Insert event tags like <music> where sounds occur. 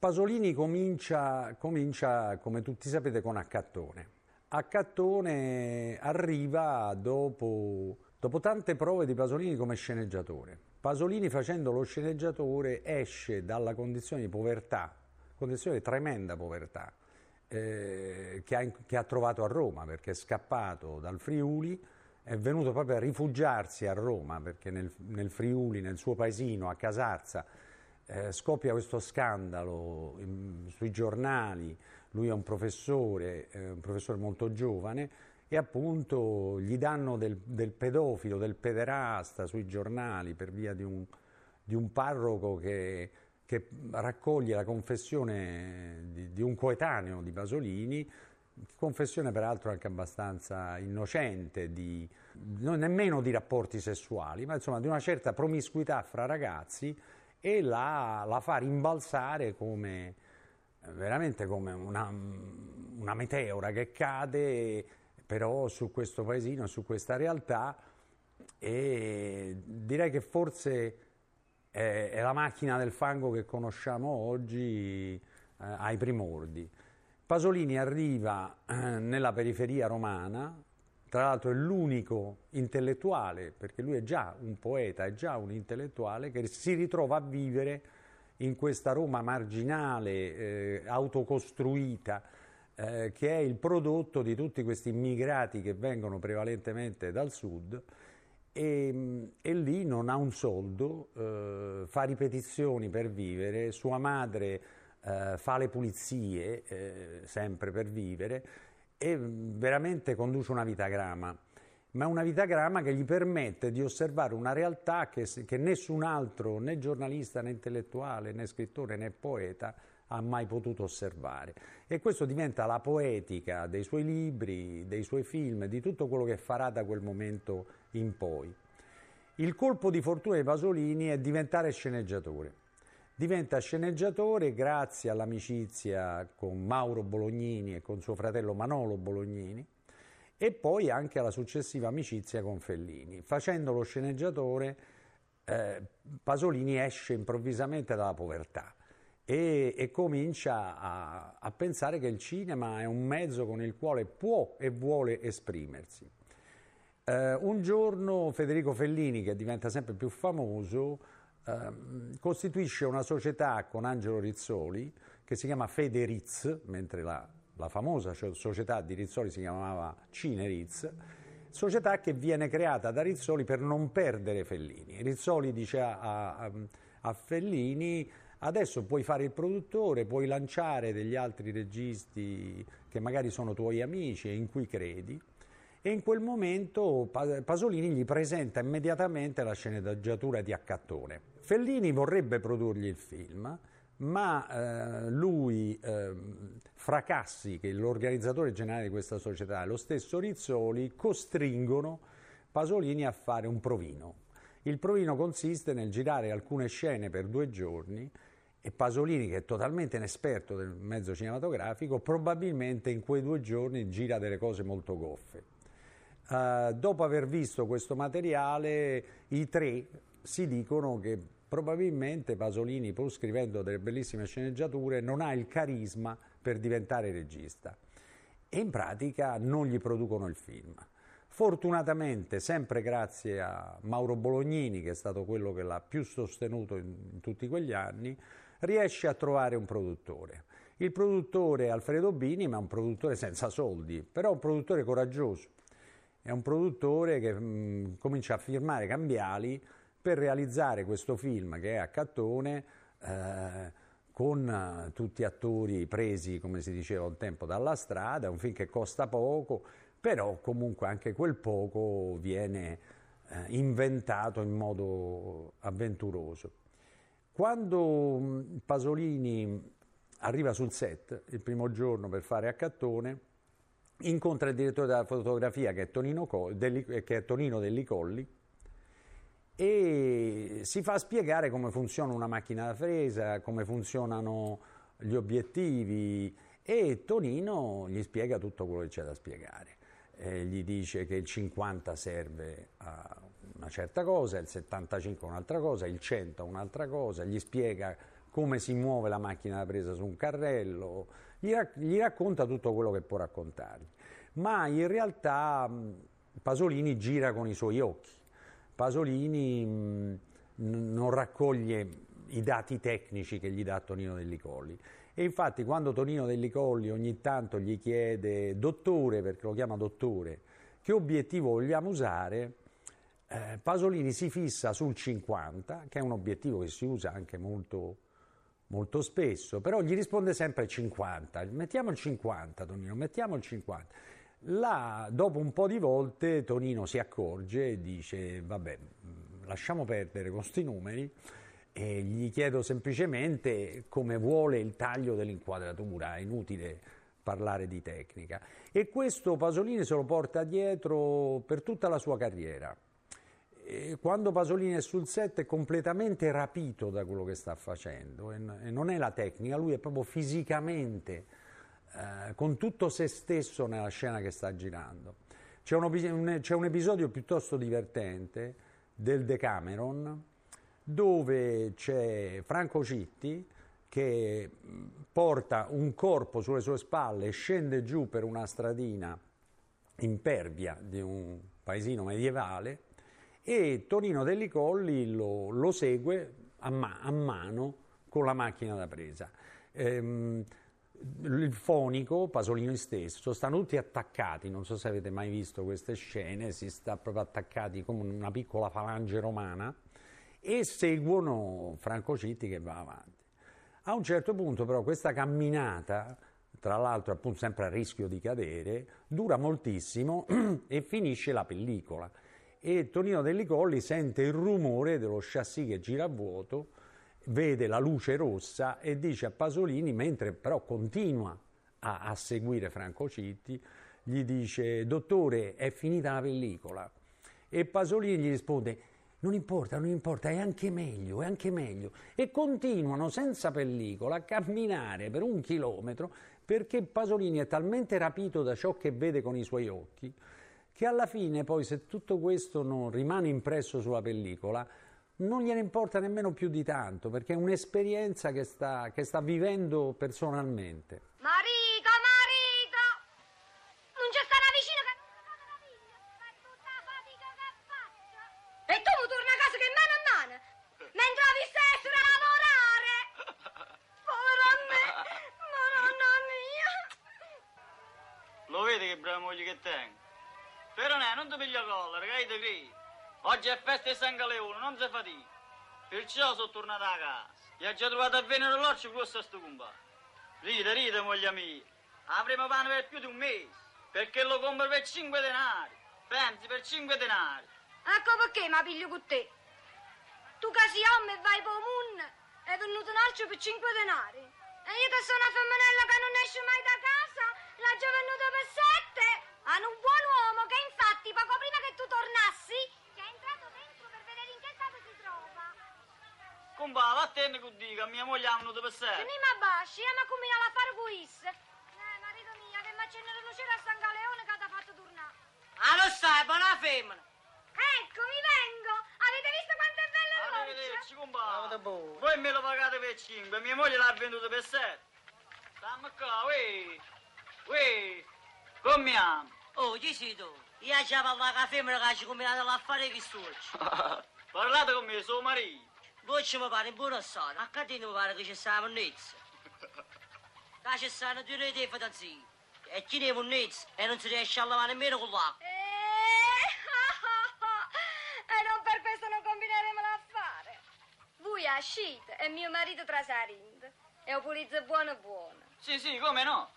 Pasolini comincia, comincia, come tutti sapete, con Accattone. Accattone arriva dopo, dopo tante prove di Pasolini come sceneggiatore. Pasolini facendo lo sceneggiatore esce dalla condizione di povertà, condizione di tremenda povertà, eh, che, ha, che, ha, trovato a Roma perché è scappato dal Friuli, è venuto proprio a rifugiarsi a Roma perché nel, nel Friuli, nel suo paesino, a Casarza, eh, scoppia questo scandalo in, sui giornali, lui è un professore, eh, un professore molto giovane, e appunto gli danno del, del, pedofilo, del pederasta sui giornali per via di un, di un parroco che, che, raccoglie la confessione di, di un coetaneo di Pasolini, confessione peraltro anche abbastanza innocente, di, non nemmeno di rapporti sessuali, ma insomma di una certa promiscuità fra ragazzi e la, la fa rimbalzare come, veramente come una, una, meteora che cade però su questo paesino, su questa realtà e direi che forse è, è la macchina del fango che conosciamo oggi eh, ai primordi. Pasolini arriva eh, nella periferia romana, tra l'altro è l'unico intellettuale, perché lui è già un poeta, è già un intellettuale, che si ritrova a vivere in questa Roma marginale, eh, autocostruita, eh, che è il prodotto di tutti questi immigrati che vengono prevalentemente dal sud e, e lì non ha un soldo, eh, fa ripetizioni per vivere, sua madre eh, fa le pulizie eh, sempre per vivere e veramente conduce una vita grama, ma una vita grama che gli permette di osservare una realtà che, che nessun altro, né giornalista, né intellettuale, né scrittore, né poeta ha mai potuto osservare. E questo diventa la poetica dei suoi libri, dei suoi film, di tutto quello che farà da quel momento in poi. Il colpo di fortuna di Pasolini è diventare sceneggiatore. Diventa sceneggiatore grazie all'amicizia con Mauro Bolognini e con suo fratello Manolo Bolognini e poi anche alla successiva amicizia con Fellini. Facendo lo sceneggiatore eh, Pasolini esce improvvisamente dalla povertà e, e comincia a, a pensare che il cinema è un mezzo con il quale può e vuole esprimersi. Uh, un giorno Federico Fellini, che diventa sempre più famoso, Ehm, costituisce una società con Angelo Rizzoli che si chiama Federiz, mentre la, la famosa società di Rizzoli si chiamava Cineriz, società che viene creata da Rizzoli per non perdere Fellini. Rizzoli dice a, a, a Fellini adesso puoi fare il produttore, puoi lanciare degli altri registi che magari sono tuoi amici e in cui credi e in quel momento Pasolini gli presenta immediatamente la sceneggiatura di Accattone. Fellini vorrebbe produrgli il film, ma eh, lui, eh, Fracassi, che è l'organizzatore generale di questa società, e lo stesso Rizzoli costringono Pasolini a fare un provino. Il provino consiste nel girare alcune scene per due giorni e Pasolini, che è totalmente inesperto del mezzo cinematografico, probabilmente in quei due giorni gira delle cose molto goffe. Uh, dopo aver visto questo materiale, i tre si dicono che probabilmente Pasolini, pur scrivendo delle bellissime sceneggiature, non ha il carisma per diventare regista e in pratica non gli producono il film. Fortunatamente, sempre grazie a Mauro Bolognini, che è stato quello che l'ha più sostenuto in, in tutti quegli anni, riesce a trovare un produttore. Il produttore Alfredo Bini, ma un produttore senza soldi, però un produttore coraggioso è un produttore che mh, mm, comincia a firmare cambiali per realizzare questo film che è a Cattone eh, con uh, tutti attori presi, come si diceva un tempo, dalla strada, un film che costa poco, però comunque anche quel poco viene eh, inventato in modo avventuroso. Quando mm, Pasolini arriva sul set il primo giorno per fare a Cattone, incontra il direttore della fotografia che è Tonino, Delli, che è Tonino Dellicolli e si fa spiegare come funziona una macchina da fresa, come funzionano gli obiettivi e Tonino gli spiega tutto quello che c'è da spiegare. Eh, gli dice che il 50 serve a una certa cosa, il 75 a un'altra cosa, il 100 a un'altra cosa, gli spiega come si muove la macchina da presa su un carrello, gli, rac- gli racconta tutto quello che può raccontargli. Ma in realtà mh, Pasolini gira con i suoi occhi. Pasolini mh, non raccoglie i dati tecnici che gli dà Tonino Dellicolli. E infatti quando Tonino Dellicolli ogni tanto gli chiede, dottore, perché lo chiama dottore, che obiettivo vogliamo usare, eh, Pasolini si fissa sul 50, che è un obiettivo che si usa anche molto, molto spesso, però gli risponde sempre 50, mettiamo il 50 Tonino, mettiamo il 50. Là, dopo un po' di volte, Tonino si accorge e dice, vabbè, lasciamo perdere questi numeri, e gli chiedo semplicemente come vuole il taglio dell'inquadratura, è inutile parlare di tecnica. E questo Pasolini se lo porta dietro per tutta la sua carriera. E quando Pasolini è sul set è completamente rapito da quello che sta facendo e non è la tecnica, lui è proprio fisicamente eh, con tutto se stesso nella scena che sta girando. C'è un, c'è un episodio piuttosto divertente del Decameron dove c'è Franco Citti che porta un corpo sulle sue spalle e scende giù per una stradina impervia di un paesino medievale e Tonino Dellicolli lo, lo segue a, ma, a, mano con la macchina da presa. Ehm, il fonico, Pasolini stesso, stanno tutti attaccati, non so se avete mai visto queste scene, si sta proprio attaccati come una piccola falange romana e seguono Franco Citti che va avanti. A un certo punto però questa camminata, tra l'altro appunto sempre a rischio di cadere, dura moltissimo <clears throat> e finisce la pellicola e Tonino Dellicolli sente il rumore dello chassis che gira a vuoto, vede la luce rossa e dice a Pasolini, mentre però continua a, a seguire Franco Citti, gli dice dottore è finita la pellicola e Pasolini gli risponde non importa, non importa, è anche meglio, è anche meglio. E continuano senza pellicola a camminare per un chilometro perché Pasolini è talmente rapito da ciò che vede con i suoi occhi che alla fine poi se tutto questo non rimane impresso sulla pellicola non gliene importa nemmeno più di tanto perché è un'esperienza che sta, che sta vivendo personalmente. Marica, marito! Non c'è stata vicino che non mi la figlia per tutta la fatica che faccio. E tu mi torni a casa che mano a mano, mentre la vista essere a lavorare. Povero a me, madonna mia. Lo vedi che brava moglie che tengo? Però ne, non ti piglia colla, ragazzi, te credi? Oggi è festa di San Galeone, non si fatica. Perciò sono tornato a casa. E ho già trovato a venire l'orcio grosso a sto combatto. Ride, ride, moglie mia. Avremo pane per più di un mese. Perché lo compro per 5 denari. Pensi, per 5 denari. Ecco perché mi piglio con te. Tu che sei uomo e vai per mondo, è venuto un orcio per 5 denari. E io che sono una femminella che non esce mai da casa, l'ha già venuto per 7. Hanno un buon uomo che infatti poco prima che tu tornassi ti è entrato dentro per vedere in che stato si trova. Compa, vattene che dica, mia moglie ha venuto per Se sé. mi ma basci, ma combinava a fare questo. Eh, marito mio, che mi accennere lucere a San Galeone che ti ha fatto tornare. Ah, lo sai, buona femmina. Ecco, mi vengo. Avete visto quanto è bello Arrivederci, l'orcio? compa. buono. Voi me lo pagate per 5, mia moglie l'ha venduto per 7. Stammi qua, uè. Uè. Commiamo. Oh, chi sei tu? Io già parlavo con la femmina che ci combinato l'affare che storci. <laughs> Parlate con me, suo marito. Voi ci mi pare in buona stato, a Catino mi pare che c'è sta monnezza. <laughs> Che ci stanno due reti fidanzati. E chi ne è monnezza e non si riesce a lavare nemmeno con l'acqua. Eh, <laughs> e non per questo non combineremo l'affare. Voi ascite e mio marito trasarinde. E ho pulizzo buono buono. Sì, sì, come no?